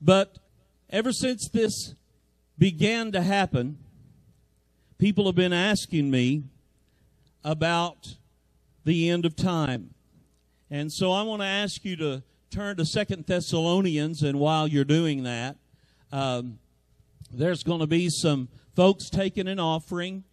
But ever since this began to happen, people have been asking me about the end of time. And so I want to ask you to turn to Second Thessalonians, and while you're doing that, um, there's going to be some folks taking an offering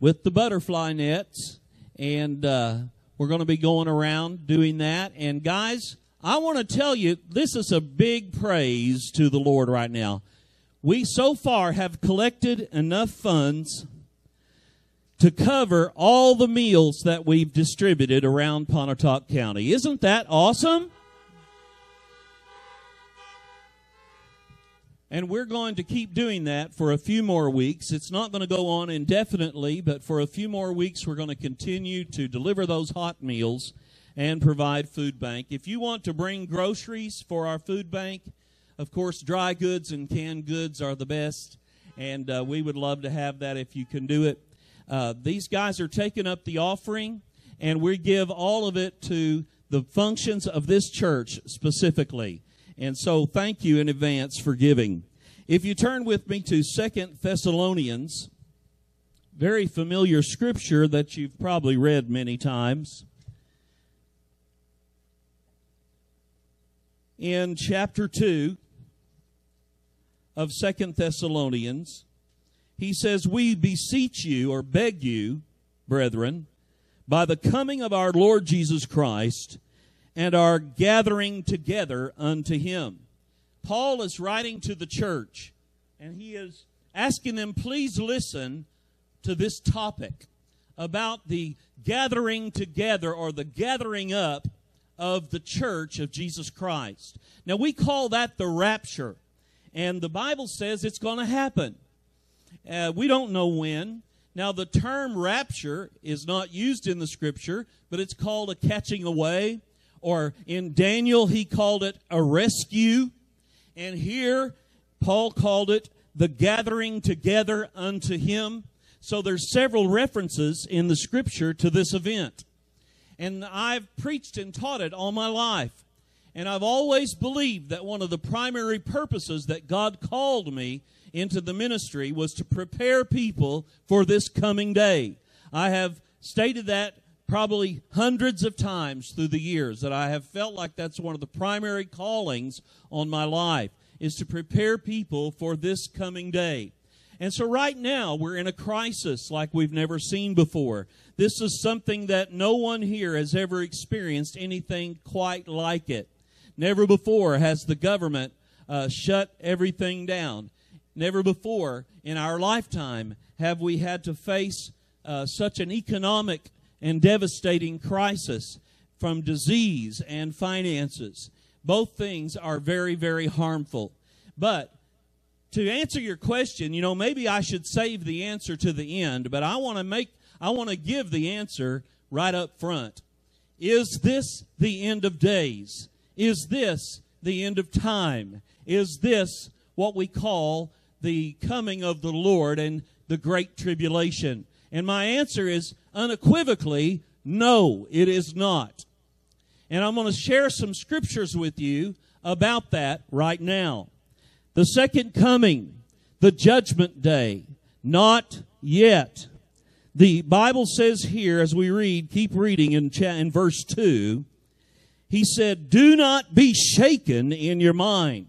with the butterfly nets, and uh, we're going to be going around doing that. And guys, I want to tell you, this is a big praise to the Lord right now. We so far have collected enough funds to cover all the meals that we've distributed around Pontotoc County. Isn't that awesome? And we're going to keep doing that for a few more weeks. It's not going to go on indefinitely, but for a few more weeks, we're going to continue to deliver those hot meals and provide food bank. If you want to bring groceries for our food bank, of course, dry goods and canned goods are the best, and uh, we would love to have that if you can do it. Uh, these guys are taking up the offering, and we give all of it to the functions of this church specifically. And so thank you in advance for giving. If you turn with me to Second Thessalonians, very familiar scripture that you've probably read many times. In chapter 2 of Second Thessalonians, he says, We beseech you or beg you, brethren, by the coming of our Lord Jesus Christ, and our gathering together unto him. Paul is writing to the church, and he is asking them, please listen to this topic about the gathering together or the gathering up of the church of Jesus Christ. Now, we call that the rapture, and the Bible says it's going to happen. Uh, we don't know when. Now, the term rapture is not used in the scripture, but it's called a catching away or in Daniel, he called it a rescue. And here, Paul called it the gathering together unto him. So there's several references in the scripture to this event. And I've preached and taught it all my life. And I've always believed that one of the primary purposes that God called me into the ministry was to prepare people for this coming day. I have stated that probably hundreds of times through the years that I have felt like that's one of the primary callings on my life is to prepare people for this coming day. And so right now we're in a crisis like we've never seen before. This is something that no one here has ever experienced anything quite like it. Never before has the government uh, shut everything down. Never before in our lifetime have we had to face uh, such an economic and devastating crisis from disease and finances. Both things are very, very harmful. But to answer your question, you know, maybe I should save the answer to the end, but I want to make, I want to give the answer right up front. Is this the end of days? Is this the end of time? Is this what we call the coming of the Lord and the great tribulation? And my answer is unequivocally, no, it is not. And I'm going to share some scriptures with you about that right now. The second coming, the judgment day, not yet. The Bible says here, as we read, keep reading in, in verse 2, he said, Do not be shaken in your mind.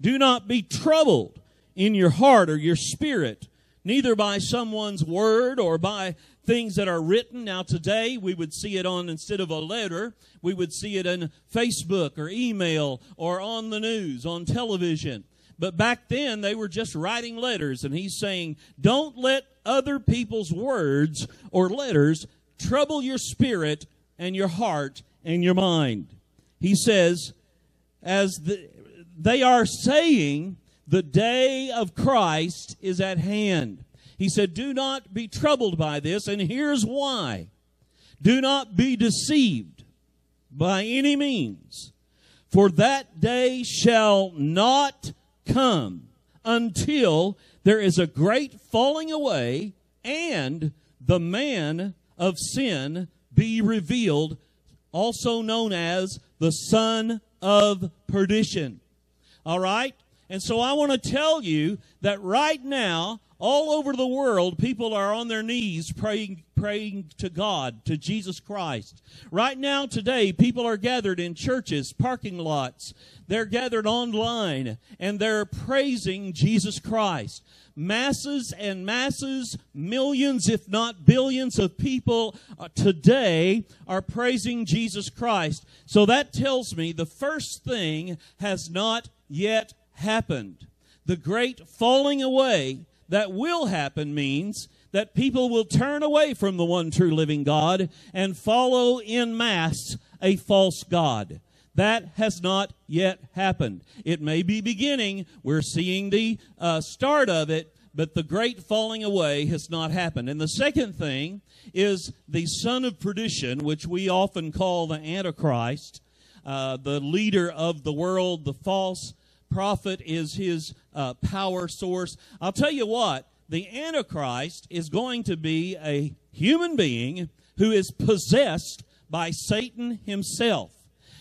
Do not be troubled in your heart or your spirit, neither by someone's word or by things that are written. Now, today we would see it on, instead of a letter, we would see it in Facebook or email or on the news, on television. But back then they were just writing letters, and he's saying, Don't let other people's words or letters trouble your spirit and your heart and your mind. He says, As the, they are saying, the day of Christ is at hand. He said, Do not be troubled by this, and here's why. Do not be deceived by any means, for that day shall not come until there is a great falling away and the man of sin be revealed, also known as the son of perdition. All right? And so I want to tell you that right now, all over the world, people are on their knees praying, praying to God, to Jesus Christ. Right now, today, people are gathered in churches, parking lots. They're gathered online, and they're praising Jesus Christ. Masses and masses, millions, if not billions of people uh, today are praising Jesus Christ. So that tells me the first thing has not yet happened. The great falling away that will happen means that people will turn away from the one true living God and follow in mass a false God. That has not yet happened. It may be beginning. We're seeing the uh, start of it, but the great falling away has not happened. And the second thing is the son of perdition, which we often call the Antichrist, uh, the leader of the world, the false prophet is his uh, power source. I'll tell you what, the Antichrist is going to be a human being who is possessed by Satan himself.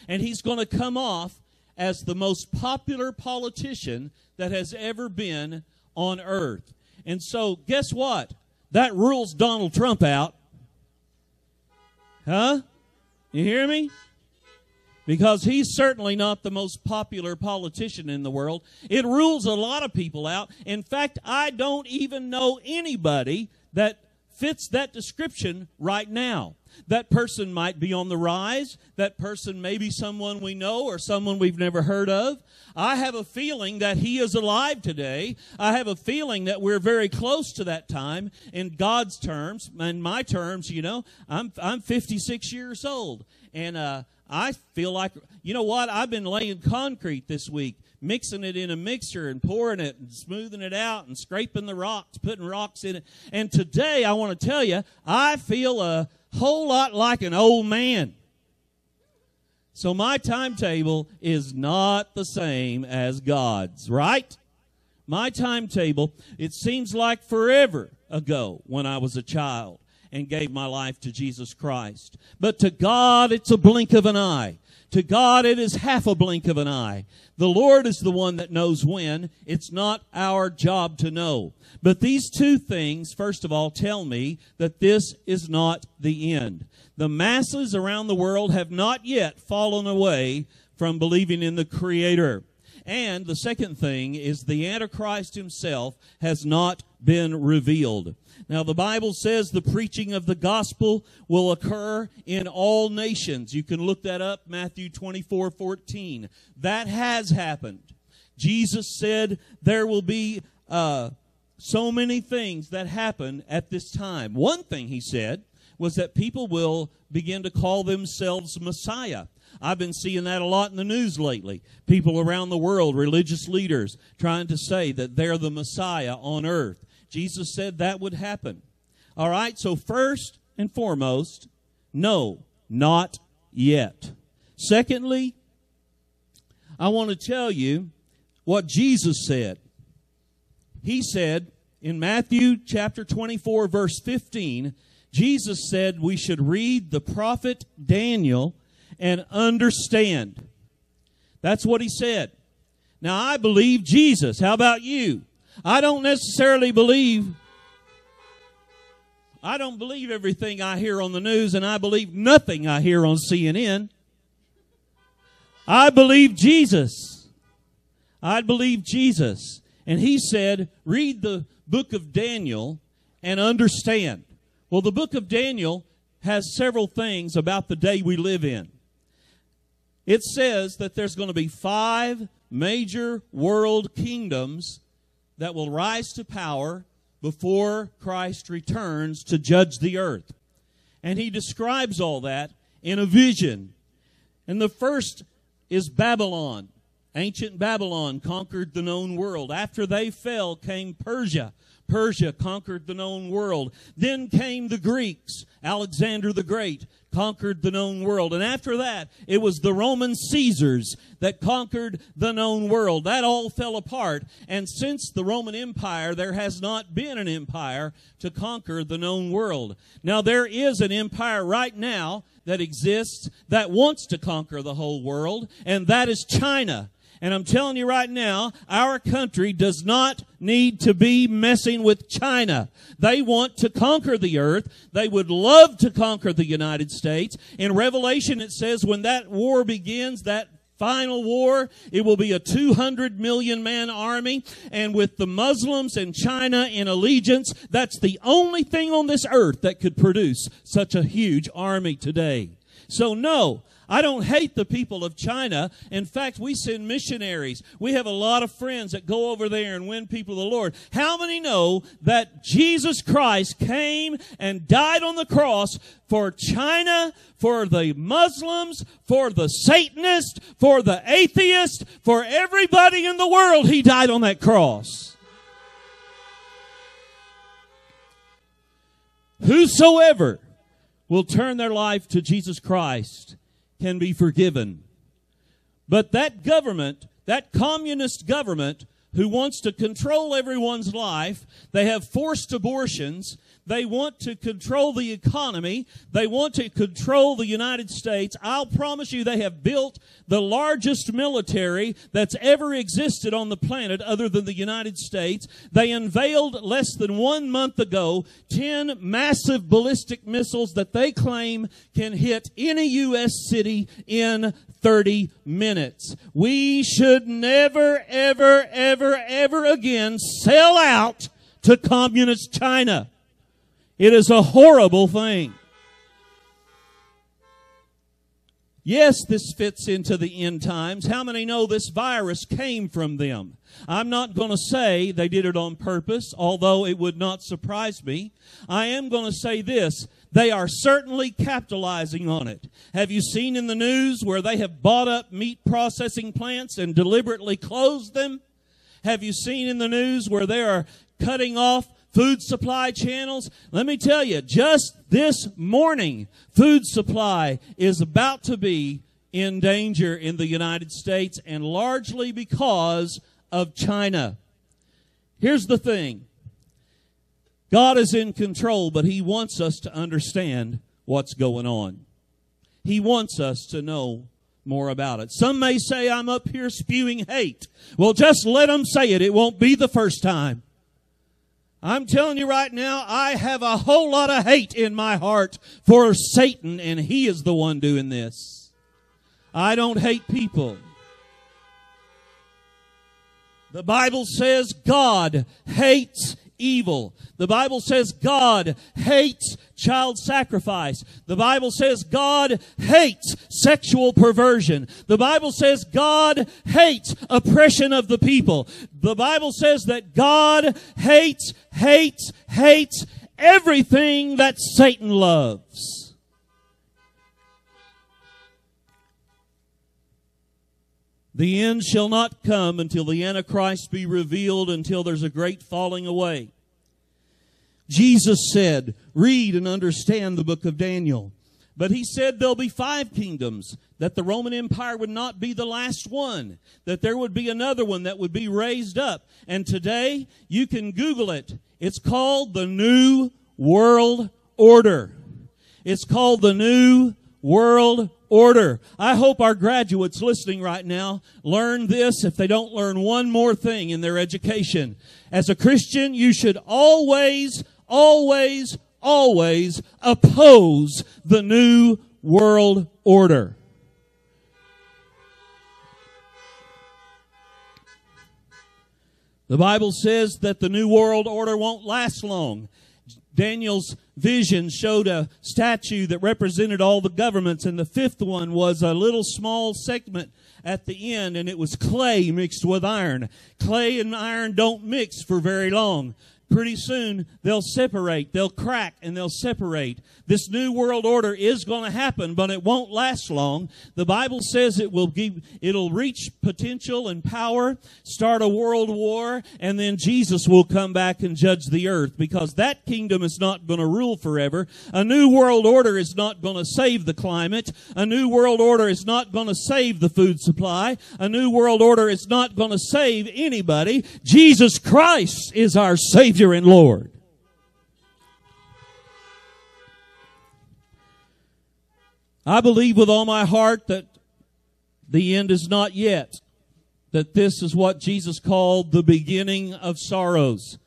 And he's going to come off as the most popular politician that has ever been on earth. And so, guess what? That rules Donald Trump out. Huh? You hear me? Because he's certainly not the most popular politician in the world. It rules a lot of people out. In fact, I don't even know anybody that fits that description right now. That person might be on the rise. That person may be someone we know or someone we've never heard of. I have a feeling that he is alive today. I have a feeling that we're very close to that time in God's terms. In my terms, you know, I'm, I'm 56 years old. And, uh, I feel like, you know what? I've been laying concrete this week, mixing it in a mixer and pouring it and smoothing it out and scraping the rocks, putting rocks in it. And today, I want to tell you, I feel a whole lot like an old man. So my timetable is not the same as God's, right? My timetable, it seems like forever ago when I was a child and gave my life to Jesus Christ. But to God, it's a blink of an eye. To God, it is half a blink of an eye. The Lord is the one that knows when. It's not our job to know. But these two things, first of all, tell me that this is not the end. The masses around the world have not yet fallen away from believing in the Creator. And the second thing is the Antichrist himself has not been revealed. Now, the Bible says the preaching of the gospel will occur in all nations. You can look that up, Matthew 24 14. That has happened. Jesus said there will be uh, so many things that happen at this time. One thing he said was that people will begin to call themselves Messiah. I've been seeing that a lot in the news lately. People around the world, religious leaders, trying to say that they're the Messiah on earth. Jesus said that would happen. All right, so first and foremost, no, not yet. Secondly, I want to tell you what Jesus said. He said in Matthew chapter 24, verse 15, Jesus said we should read the prophet Daniel and understand. That's what he said. Now, I believe Jesus. How about you? I don't necessarily believe I don't believe everything I hear on the news and I believe nothing I hear on CNN. I believe Jesus. I believe Jesus. And he said, read the book of Daniel and understand. Well, the book of Daniel has several things about the day we live in. It says that there's going to be five major world kingdoms that will rise to power before Christ returns to judge the earth. And he describes all that in a vision. And the first is Babylon. Ancient Babylon conquered the known world. After they fell came Persia. Persia conquered the known world. Then came the Greeks. Alexander the Great conquered the known world. And after that, it was the Roman Caesars that conquered the known world. That all fell apart. And since the Roman Empire, there has not been an empire to conquer the known world. Now, there is an empire right now that exists that wants to conquer the whole world, and that is China. And I'm telling you right now, our country does not need to be messing with China. They want to conquer the earth. They would love to conquer the United States. In Revelation, it says when that war begins, that final war, it will be a 200 million man army. And with the Muslims and China in allegiance, that's the only thing on this earth that could produce such a huge army today. So no, I don't hate the people of China. In fact, we send missionaries. We have a lot of friends that go over there and win people to the Lord. How many know that Jesus Christ came and died on the cross for China, for the Muslims, for the Satanist, for the atheist, for everybody in the world? He died on that cross. Whosoever will turn their life to Jesus Christ can be forgiven. But that government, that communist government who wants to control everyone's life, they have forced abortions, they want to control the economy. They want to control the United States. I'll promise you they have built the largest military that's ever existed on the planet other than the United States. They unveiled less than one month ago 10 massive ballistic missiles that they claim can hit any U.S. city in 30 minutes. We should never, ever, ever, ever again sell out to communist China. It is a horrible thing. Yes, this fits into the end times. How many know this virus came from them? I'm not going to say they did it on purpose, although it would not surprise me. I am going to say this. They are certainly capitalizing on it. Have you seen in the news where they have bought up meat processing plants and deliberately closed them? Have you seen in the news where they are cutting off food supply channels. Let me tell you, just this morning, food supply is about to be in danger in the United States and largely because of China. Here's the thing. God is in control, but He wants us to understand what's going on. He wants us to know more about it. Some may say I'm up here spewing hate. Well, just let them say it. It won't be the first time. I'm telling you right now, I have a whole lot of hate in my heart for Satan, and he is the one doing this. I don't hate people. The Bible says God hates evil. The Bible says God hates child sacrifice. The Bible says God hates sexual perversion. The Bible says God hates oppression of the people. The Bible says that God hates, hates, hates everything that Satan loves. The end shall not come until the Antichrist be revealed, until there's a great falling away. Jesus said, read and understand the book of Daniel. But he said there'll be five kingdoms, that the Roman Empire would not be the last one, that there would be another one that would be raised up. And today, you can Google it. It's called the New World Order. It's called the New World Order. I hope our graduates listening right now learn this if they don't learn one more thing in their education. As a Christian, you should always always, always oppose the New World Order. The Bible says that the New World Order won't last long. Daniel's vision showed a statue that represented all the governments, and the fifth one was a little small segment at the end, and it was clay mixed with iron. Clay and iron don't mix for very long pretty soon they'll separate, they'll crack, and they'll separate. This new world order is going to happen, but it won't last long. The Bible says it will give, it'll reach potential and power, start a world war, and then Jesus will come back and judge the earth because that kingdom is not going to rule forever. A new world order is not going to save the climate. A new world order is not going to save the food supply. A new world order is not going to save anybody. Jesus Christ is our Savior and Lord. I believe with all my heart that the end is not yet. that this is what Jesus called the beginning of sorrows.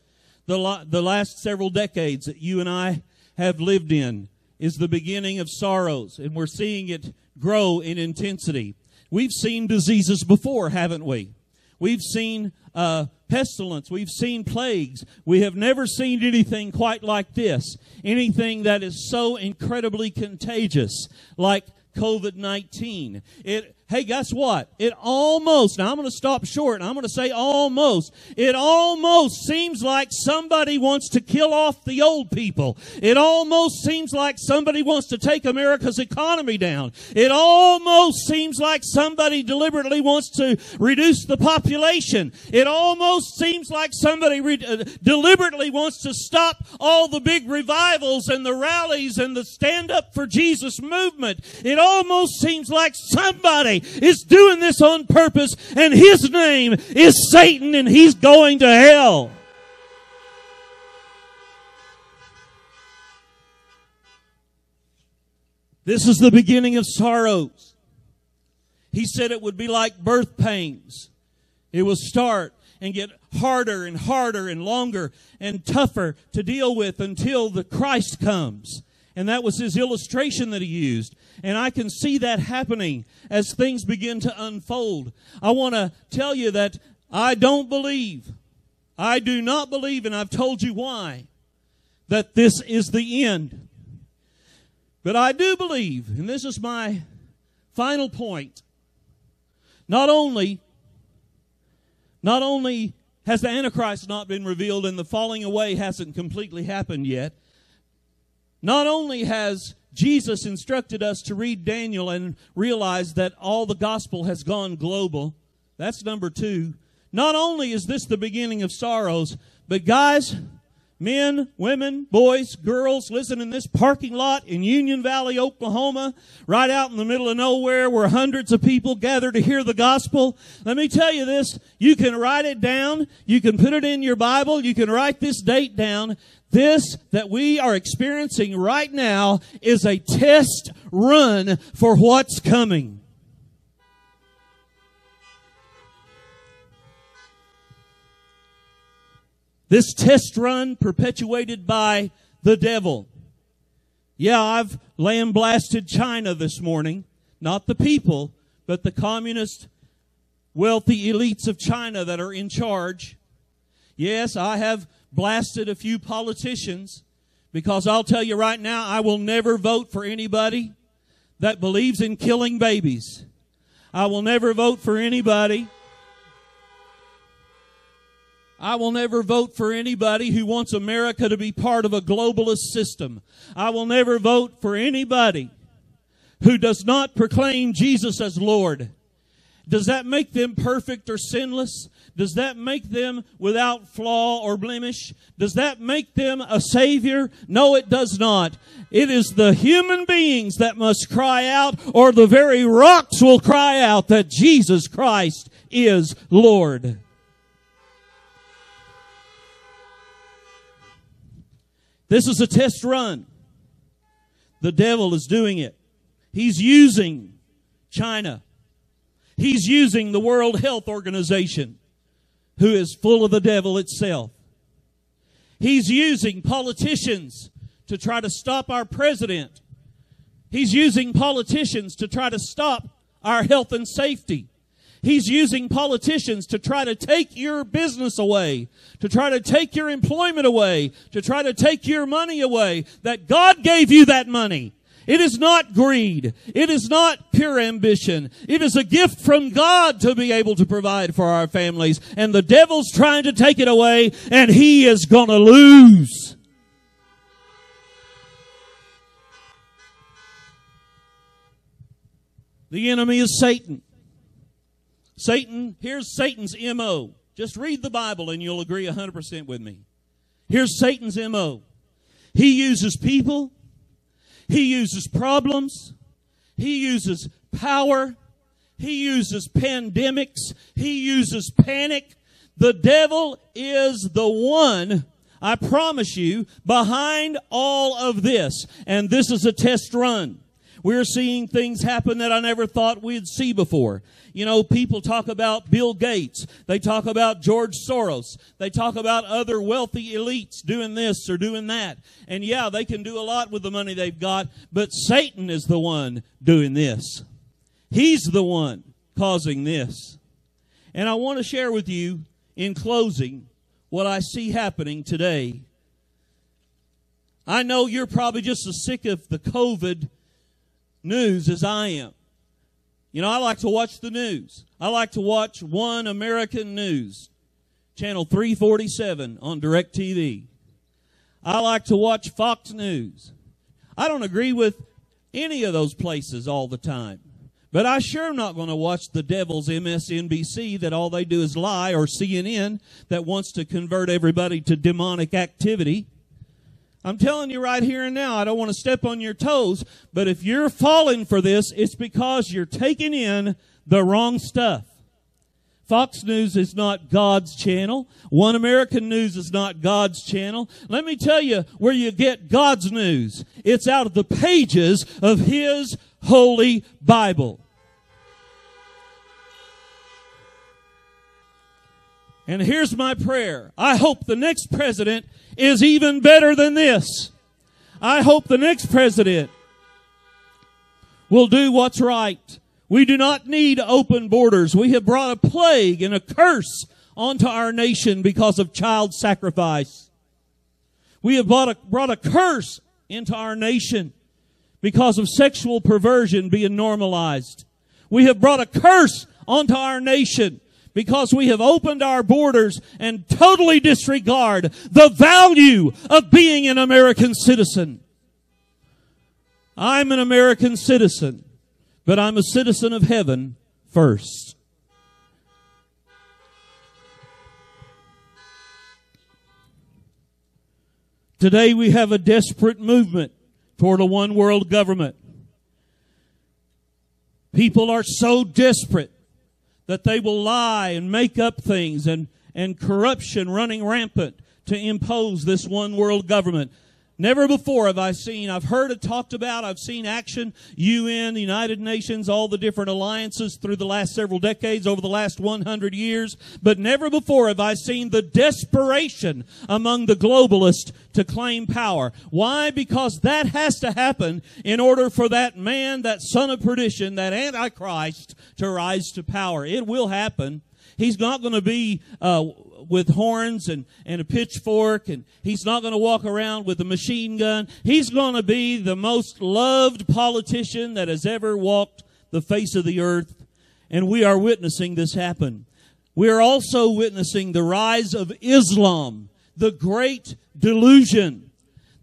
The, the last several decades that you and I have lived in is the beginning of sorrows, and we're seeing it grow in intensity. We've seen diseases before, haven't we? We've seen uh, pestilence. We've seen plagues. We have never seen anything quite like this. Anything that is so incredibly contagious, like COVID 19. It Hey, guess what? It almost, now I'm going to stop short and I'm going to say almost, it almost seems like somebody wants to kill off the old people. It almost seems like somebody wants to take America's economy down. It almost seems like somebody deliberately wants to reduce the population. It almost seems like somebody re- uh, deliberately wants to stop all the big revivals and the rallies and the stand up for Jesus movement. It almost seems like somebody is doing this on purpose, and his name is Satan, and he's going to hell. This is the beginning of sorrows. He said it would be like birth pains. It will start and get harder and harder and longer and tougher to deal with until the Christ comes. And that was his illustration that he used. And I can see that happening as things begin to unfold. I want to tell you that I don't believe, I do not believe, and I've told you why, that this is the end. But I do believe, and this is my final point, not only, not only has the Antichrist not been revealed and the falling away hasn't completely happened yet, not only has Jesus instructed us to read Daniel and realize that all the gospel has gone global, that's number two. Not only is this the beginning of sorrows, but guys, men, women, boys, girls, listen in this parking lot in Union Valley, Oklahoma, right out in the middle of nowhere where hundreds of people gather to hear the gospel. Let me tell you this. You can write it down. You can put it in your Bible. You can write this date down. This that we are experiencing right now is a test run for what's coming. This test run perpetuated by the devil. Yeah, I've lambasted China this morning. Not the people, but the communist wealthy elites of China that are in charge. Yes, I have blasted a few politicians because I'll tell you right now, I will never vote for anybody that believes in killing babies. I will never vote for anybody. I will never vote for anybody who wants America to be part of a globalist system. I will never vote for anybody who does not proclaim Jesus as Lord. Does that make them perfect or sinless? Does that make them without flaw or blemish? Does that make them a savior? No, it does not. It is the human beings that must cry out or the very rocks will cry out that Jesus Christ is Lord. This is a test run. The devil is doing it. He's using China He's using the World Health Organization, who is full of the devil itself. He's using politicians to try to stop our president. He's using politicians to try to stop our health and safety. He's using politicians to try to take your business away, to try to take your employment away, to try to take your money away. That God gave you that money. It is not greed. It is not pure ambition. It is a gift from God to be able to provide for our families. And the devil's trying to take it away and he is gonna lose. The enemy is Satan. Satan, here's Satan's MO. Just read the Bible and you'll agree 100% with me. Here's Satan's MO. He uses people he uses problems. He uses power. He uses pandemics. He uses panic. The devil is the one, I promise you, behind all of this. And this is a test run. We're seeing things happen that I never thought we'd see before. You know, people talk about Bill Gates. They talk about George Soros. They talk about other wealthy elites doing this or doing that. And yeah, they can do a lot with the money they've got, but Satan is the one doing this. He's the one causing this. And I want to share with you in closing what I see happening today. I know you're probably just as sick of the COVID news as I am. You know, I like to watch the news. I like to watch One American News, channel 347 on DirecTV. I like to watch Fox News. I don't agree with any of those places all the time. But I sure am not going to watch the devil's MSNBC that all they do is lie or CNN that wants to convert everybody to demonic activity. I'm telling you right here and now, I don't want to step on your toes, but if you're falling for this, it's because you're taking in the wrong stuff. Fox News is not God's channel. One American News is not God's channel. Let me tell you where you get God's news. It's out of the pages of His Holy Bible. And here's my prayer. I hope the next president is even better than this. I hope the next president will do what's right. We do not need open borders. We have brought a plague and a curse onto our nation because of child sacrifice. We have brought a, brought a curse into our nation because of sexual perversion being normalized. We have brought a curse onto our nation because we have opened our borders and totally disregard the value of being an American citizen. I'm an American citizen, but I'm a citizen of heaven first. Today we have a desperate movement toward a one world government. People are so desperate that they will lie and make up things and, and corruption running rampant to impose this one world government. Never before have I seen, I've heard it talked about, I've seen action, UN, the United Nations, all the different alliances through the last several decades, over the last 100 years, but never before have I seen the desperation among the globalists to claim power. Why? Because that has to happen in order for that man, that son of perdition, that Antichrist to rise to power. It will happen. He's not going to be uh, with horns and, and a pitchfork, and he's not going to walk around with a machine gun. He's going to be the most loved politician that has ever walked the face of the earth. And we are witnessing this happen. We are also witnessing the rise of Islam, the great delusion.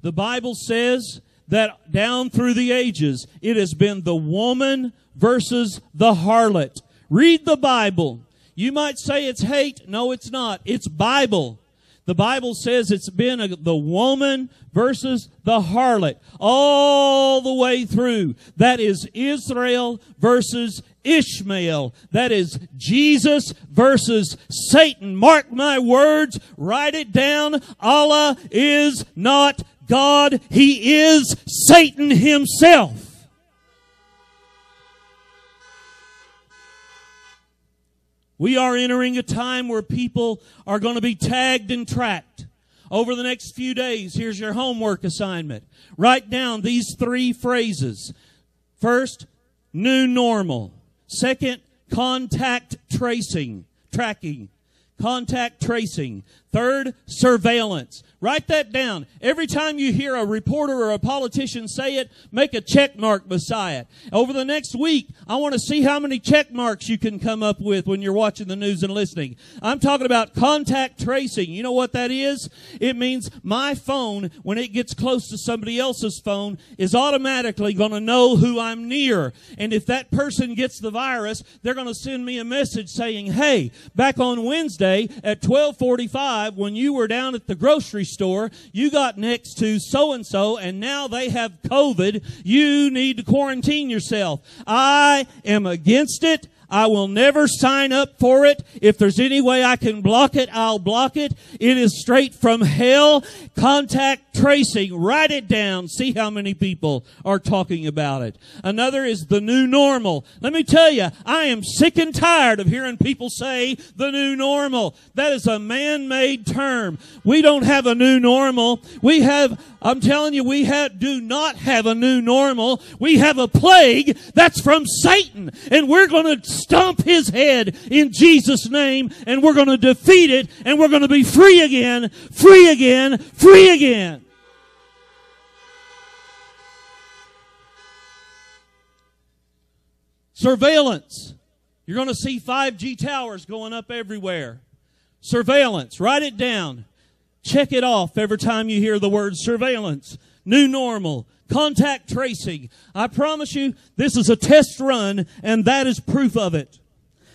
The Bible says that down through the ages, it has been the woman versus the harlot. Read the Bible. You might say it's hate. No, it's not. It's Bible. The Bible says it's been a, the woman versus the harlot all the way through. That is Israel versus Ishmael. That is Jesus versus Satan. Mark my words. Write it down. Allah is not God. He is Satan himself. We are entering a time where people are going to be tagged and tracked. Over the next few days, here's your homework assignment. Write down these three phrases. First, new normal. Second, contact tracing, tracking. Contact tracing. Third, surveillance. Write that down. Every time you hear a reporter or a politician say it, make a check mark beside it. Over the next week, I want to see how many check marks you can come up with when you're watching the news and listening. I'm talking about contact tracing. You know what that is? It means my phone, when it gets close to somebody else's phone, is automatically going to know who I'm near. And if that person gets the virus, they're going to send me a message saying, hey, back on Wednesday at 1245, when you were down at the grocery store, you got next to so and so, and now they have COVID. You need to quarantine yourself. I am against it. I will never sign up for it. If there's any way I can block it, I'll block it. It is straight from hell. Contact tracing. Write it down. See how many people are talking about it. Another is the new normal. Let me tell you, I am sick and tired of hearing people say the new normal. That is a man-made term. We don't have a new normal. We have, I'm telling you, we have, do not have a new normal. We have a plague that's from Satan. And we're going to stomp his head in Jesus' name and we're going to defeat it and we're going to be free again, free again, free again. Surveillance. You're going to see 5G towers going up everywhere. Surveillance. Write it down. Check it off every time you hear the word surveillance. New normal contact tracing. I promise you, this is a test run, and that is proof of it.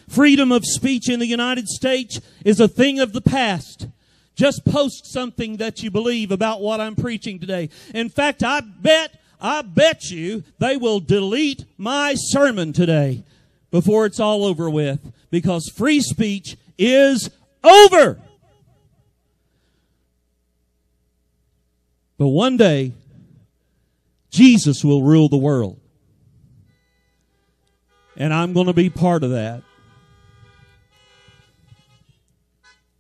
Freedom of speech in the United States is a thing of the past. Just post something that you believe about what I'm preaching today. In fact, I bet, I bet you they will delete my sermon today before it's all over with because free speech is over. But one day, Jesus will rule the world. And I'm going to be part of that.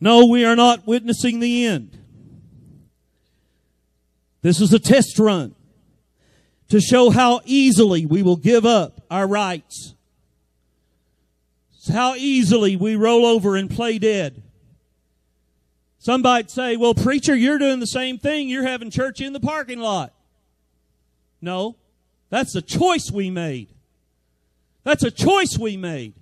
No, we are not witnessing the end. This is a test run to show how easily we will give up our rights. It's how easily we roll over and play dead. Somebody'd say, well, preacher, you're doing the same thing. You're having church in the parking lot. No, that's a choice we made. That's a choice we made.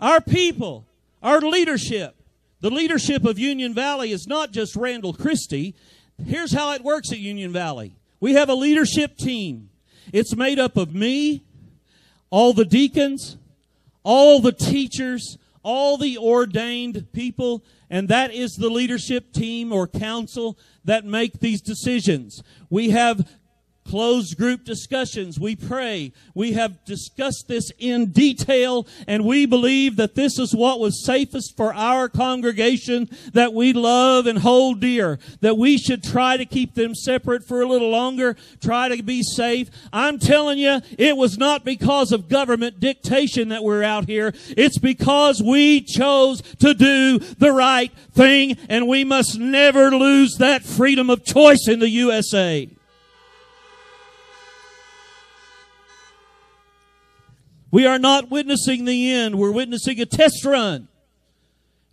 Our people, our leadership, the leadership of Union Valley is not just Randall Christy. Here's how it works at Union Valley. We have a leadership team. It's made up of me, all the deacons, all the teachers, all the ordained people, and that is the leadership team or council that make these decisions. We have closed group discussions. We pray. We have discussed this in detail and we believe that this is what was safest for our congregation that we love and hold dear. That we should try to keep them separate for a little longer, try to be safe. I'm telling you, it was not because of government dictation that we're out here. It's because we chose to do the right thing and we must never lose that freedom of choice in the USA. We are not witnessing the end. We're witnessing a test run.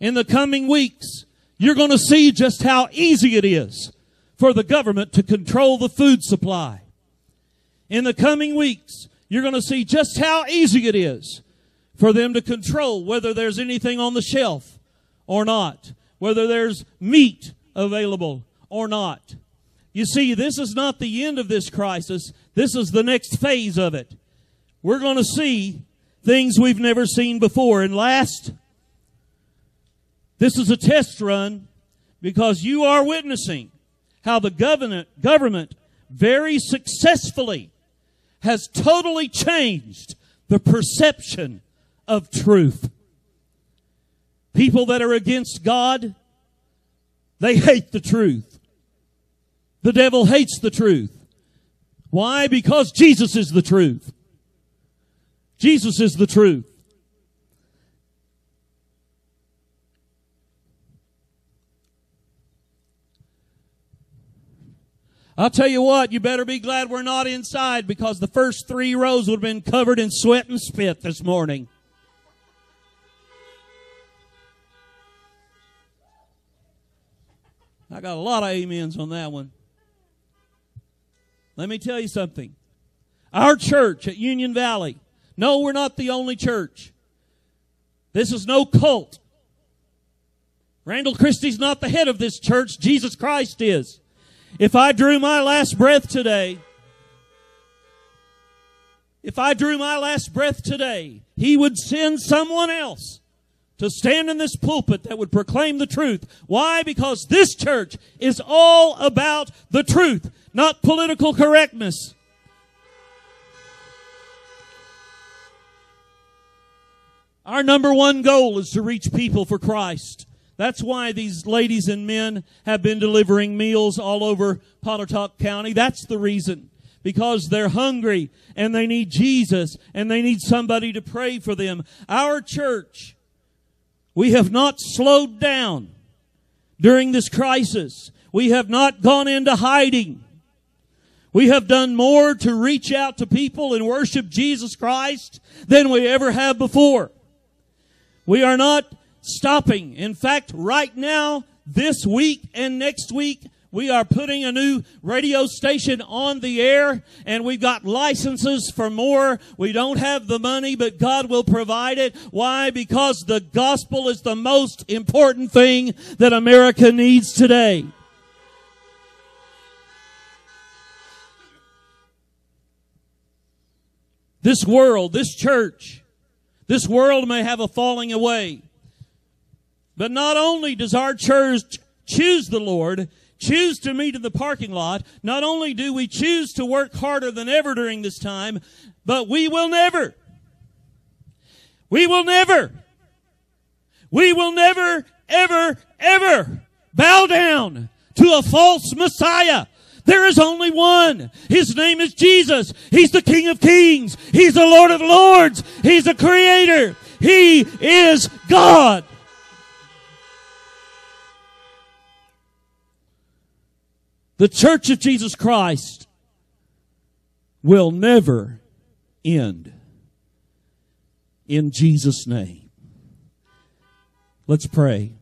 In the coming weeks, you're going to see just how easy it is for the government to control the food supply. In the coming weeks, you're going to see just how easy it is for them to control whether there's anything on the shelf or not, whether there's meat available or not. You see, this is not the end of this crisis. This is the next phase of it we're going to see things we've never seen before. And last, this is a test run because you are witnessing how the government, government very successfully has totally changed the perception of truth. People that are against God, they hate the truth. The devil hates the truth. Why? Because Jesus is the truth. Jesus is the truth. I'll tell you what, you better be glad we're not inside because the first three rows would have been covered in sweat and spit this morning. I got a lot of amens on that one. Let me tell you something. Our church at Union Valley no, we're not the only church. This is no cult. Randall Christy's not the head of this church. Jesus Christ is. If I drew my last breath today, if I drew my last breath today, he would send someone else to stand in this pulpit that would proclaim the truth. Why? Because this church is all about the truth, not political correctness. Our number one goal is to reach people for Christ. That's why these ladies and men have been delivering meals all over Pontotoc County. That's the reason. Because they're hungry and they need Jesus and they need somebody to pray for them. Our church, we have not slowed down during this crisis. We have not gone into hiding. We have done more to reach out to people and worship Jesus Christ than we ever have before. We are not stopping. In fact, right now, this week and next week, we are putting a new radio station on the air and we've got licenses for more. We don't have the money, but God will provide it. Why? Because the gospel is the most important thing that America needs today. This world, this church, this world may have a falling away. But not only does our church choose the Lord, choose to meet in the parking lot, not only do we choose to work harder than ever during this time, but we will never, we will never, we will never, ever, ever bow down to a false Messiah. There is only one. His name is Jesus. He's the King of Kings. He's the Lord of Lords. He's the Creator. He is God. The Church of Jesus Christ will never end. In Jesus' name. Let's pray.